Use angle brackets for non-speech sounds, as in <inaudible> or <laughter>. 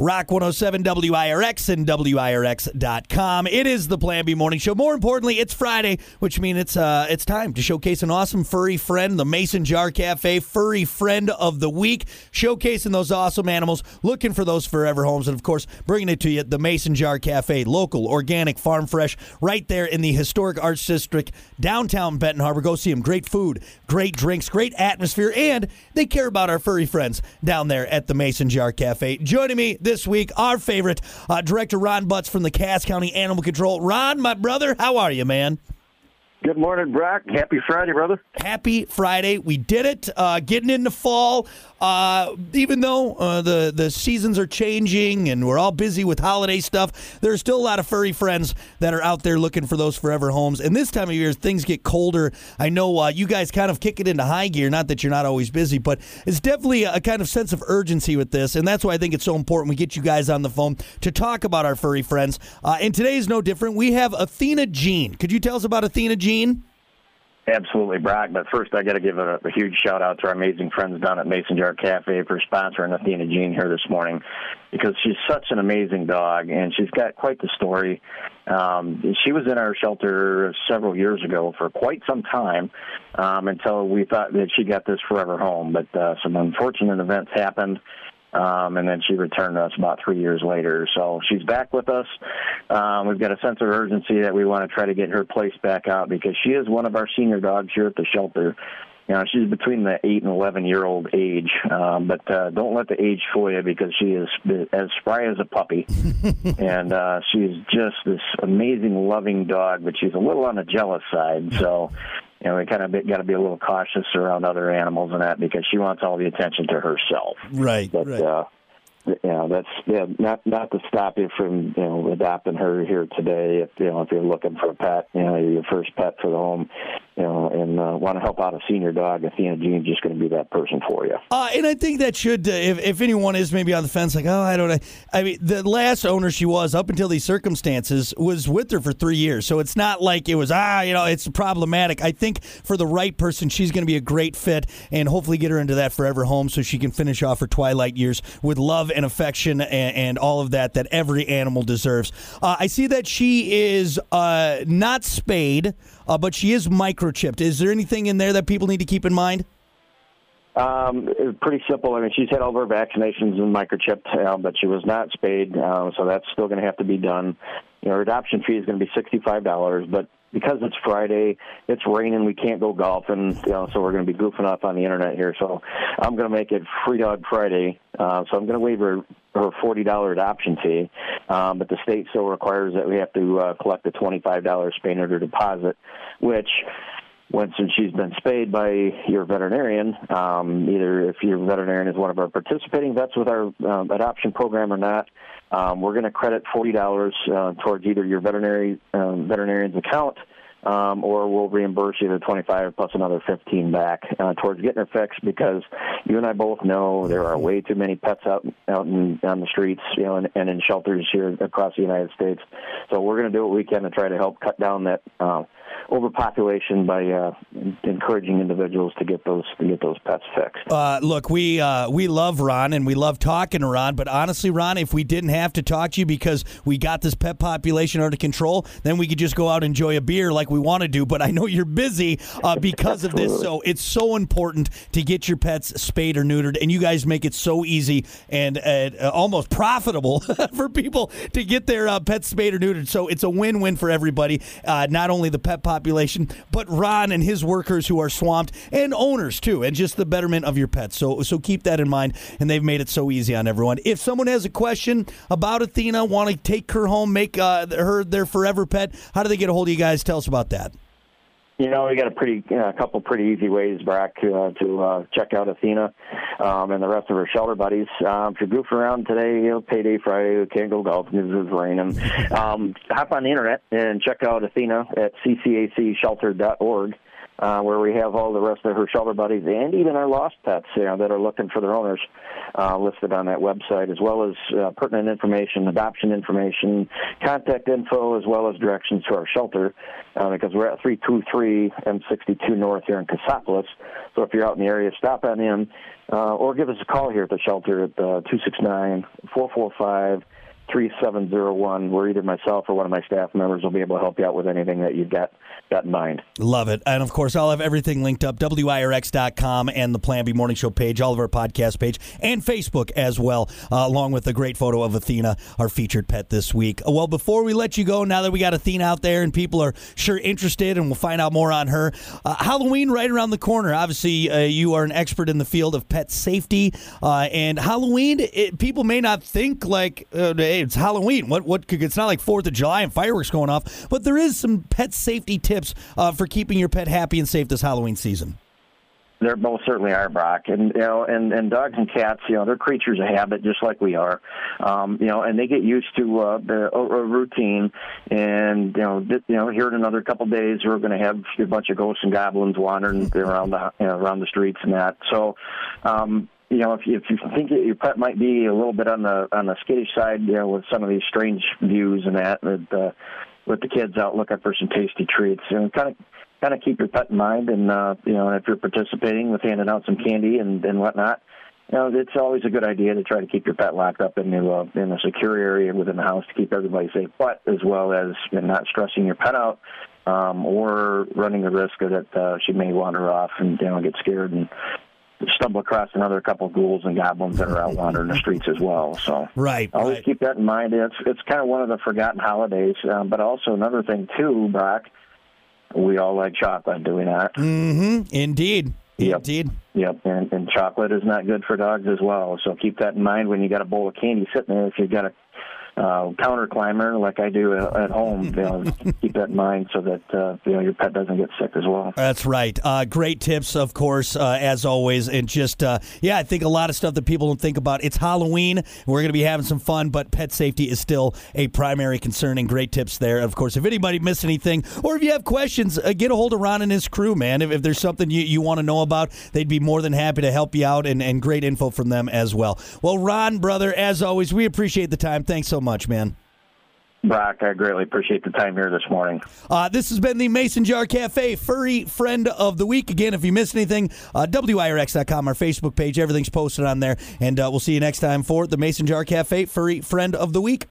Rock 107 WIRX and WIRX.com. It is the Plan B Morning Show. More importantly, it's Friday, which means it's uh, it's time to showcase an awesome furry friend, the Mason Jar Cafe Furry Friend of the Week. Showcasing those awesome animals, looking for those forever homes, and of course, bringing it to you, the Mason Jar Cafe, local, organic, farm fresh, right there in the historic Arts District, downtown Benton Harbor. Go see them. Great food, great drinks, great atmosphere, and they care about our furry friends down there at the Mason Jar Cafe. Joining me this week, our favorite uh, director Ron Butts from the Cass County Animal Control. Ron, my brother, how are you, man? Good morning, Brock. Happy Friday, brother. Happy Friday. We did it. Uh, getting into fall. Uh, even though uh, the, the seasons are changing and we're all busy with holiday stuff, there's still a lot of furry friends that are out there looking for those forever homes. And this time of year, things get colder, I know uh, you guys kind of kick it into high gear. Not that you're not always busy, but it's definitely a kind of sense of urgency with this. And that's why I think it's so important we get you guys on the phone to talk about our furry friends. Uh, and today is no different. We have Athena Jean. Could you tell us about Athena Jean? Absolutely, Brock. But first, I got to give a, a, huge shout out to our amazing friends down at Mason Jar Cafe for sponsoring Athena Jean here this morning, because she's such an amazing dog and she's got quite the story. Um, she was in our shelter several years ago for quite some time um, until we thought that she got this forever home, but uh, some unfortunate events happened. Um, and then she returned to us about three years later. So she's back with us. Um, we've got a sense of urgency that we want to try to get her placed back out because she is one of our senior dogs here at the shelter. You know, she's between the eight and eleven year old age, um, but uh, don't let the age fool you because she is as spry as a puppy, <laughs> and uh, she's just this amazing, loving dog. But she's a little on the jealous side, so you know, we kind of got to be a little cautious around other animals and that because she wants all the attention to herself. Right. But, right. Uh, you know, that's yeah, not not to stop you from you know adopting her here today. If you know if you're looking for a pet, you know your first pet for the home, you know, and uh, want to help out a senior dog, Athena Jean's just going to be that person for you. Uh, and I think that should, uh, if, if anyone is maybe on the fence, like, oh, I don't know. I mean, the last owner she was, up until these circumstances, was with her for three years. So it's not like it was, ah, you know, it's problematic. I think for the right person, she's going to be a great fit and hopefully get her into that forever home so she can finish off her twilight years with love and affection and, and all of that that every animal deserves. Uh, I see that she is uh, not spayed, uh, but she is microchipped. Is there anything in there that people need to keep in mind? Um, pretty simple. I mean, she's had all of her vaccinations and microchipped, uh, but she was not spayed, uh, so that's still going to have to be done. You know, her adoption fee is going to be sixty-five dollars, but because it's Friday, it's raining, we can't go golfing, you know, so we're going to be goofing off on the internet here. So I'm going to make it Free Dog Friday. Uh, so I'm going to waive her, her $40 adoption fee, um, but the state still requires that we have to uh, collect a $25 spay neuter deposit, which once she's been spayed by your veterinarian, um, either if your veterinarian is one of our participating vets with our um, adoption program or not, um, we're going to credit forty dollars uh, towards either your veterinary um, veterinarian's account, um, or we'll reimburse you the twenty five plus another fifteen back uh, towards getting her fixed. Because you and I both know there are way too many pets out out in, on the streets, you know, and, and in shelters here across the United States. So we're going to do what we can to try to help cut down that. Uh, overpopulation by uh, encouraging individuals to get those to get those pets fixed. Uh, look, we uh, we love Ron and we love talking to Ron, but honestly, Ron, if we didn't have to talk to you because we got this pet population under control, then we could just go out and enjoy a beer like we want to do. But I know you're busy uh, because of this, <laughs> so it's so important to get your pets spayed or neutered, and you guys make it so easy and uh, almost profitable <laughs> for people to get their uh, pets spayed or neutered. So it's a win-win for everybody, not only the pet population, but Ron and his workers who are swamped and owners too, and just the betterment of your pets. So so keep that in mind. And they've made it so easy on everyone. If someone has a question about Athena, want to take her home, make uh, her their forever pet, how do they get a hold of you guys? Tell us about that. You know, we got a pretty, a uh, couple pretty easy ways, Brock, uh, to uh, check out Athena um, and the rest of her shelter buddies. Um, if you're goofing around today, you know, payday Friday, you can't go golfing because it's raining. Um, hop on the internet and check out Athena at ccacshelter.org. uh, where we have all the rest of her shelter buddies and even our lost pets you know, that are looking for their owners uh, listed on that website, as well as uh, pertinent information, adoption information, contact info, as well as directions to our shelter, uh, because we're at 323 M62 North here in Cassopolis. So if you're out in the area, stop on in uh, or give us a call here at the shelter at uh, 269 445 3701, where either myself or one of my staff members will be able to help you out with anything that you've got, got in mind. Love it. And of course, I'll have everything linked up WIRX.com and the Plan B Morning Show page, all of our podcast page, and Facebook as well, uh, along with a great photo of Athena, our featured pet this week. Well, before we let you go, now that we got Athena out there and people are sure interested and we'll find out more on her, uh, Halloween right around the corner. Obviously, uh, you are an expert in the field of pet safety. Uh, and Halloween, it, people may not think like, uh, it's Halloween. What what could it's not like Fourth of July and fireworks going off, but there is some pet safety tips uh, for keeping your pet happy and safe this Halloween season. There most certainly are, Brock, and you know, and and dogs and cats, you know, they're creatures of habit, just like we are, um, you know, and they get used to uh, the a, a routine, and you know, th- you know, here in another couple of days, we're going to have a bunch of ghosts and goblins wandering around the you know, around the streets and that. So, um, you know, if you, if you think that your pet might be a little bit on the on the skittish side, you know, with some of these strange views and that, with uh, with the kids out looking for some tasty treats, you know, kind of kind of keep your pet in mind, and uh, you know, if you're participating with handing out some candy and and whatnot. You know, it's always a good idea to try to keep your pet locked up in, a, in a secure area within the house to keep everybody safe, but as well as you know, not stressing your pet out um, or running the risk that uh, she may wander off and you know get scared and stumble across another couple of ghouls and goblins that are out wandering the streets as well. So right, always right. keep that in mind. It's it's kind of one of the forgotten holidays, um, but also another thing too, Brock. We all like chocolate, do we not? Mm-hmm. Indeed. Yep. Indeed. Yep, and, and chocolate is not good for dogs as well. So keep that in mind when you got a bowl of candy sitting there. If you've got a uh, counter climber like I do at home. You know, <laughs> keep that in mind so that uh, you know your pet doesn't get sick as well. That's right. Uh, great tips, of course, uh, as always, and just uh, yeah, I think a lot of stuff that people don't think about. It's Halloween. We're going to be having some fun, but pet safety is still a primary concern. And great tips there. Of course, if anybody missed anything, or if you have questions, uh, get a hold of Ron and his crew, man. If, if there's something you, you want to know about, they'd be more than happy to help you out, and, and great info from them as well. Well, Ron, brother, as always, we appreciate the time. Thanks so much, man. Brock, I greatly appreciate the time here this morning. Uh, this has been the Mason Jar Cafe Furry Friend of the Week. Again, if you missed anything, uh, WIRX.com, our Facebook page, everything's posted on there. And uh, we'll see you next time for the Mason Jar Cafe Furry Friend of the Week.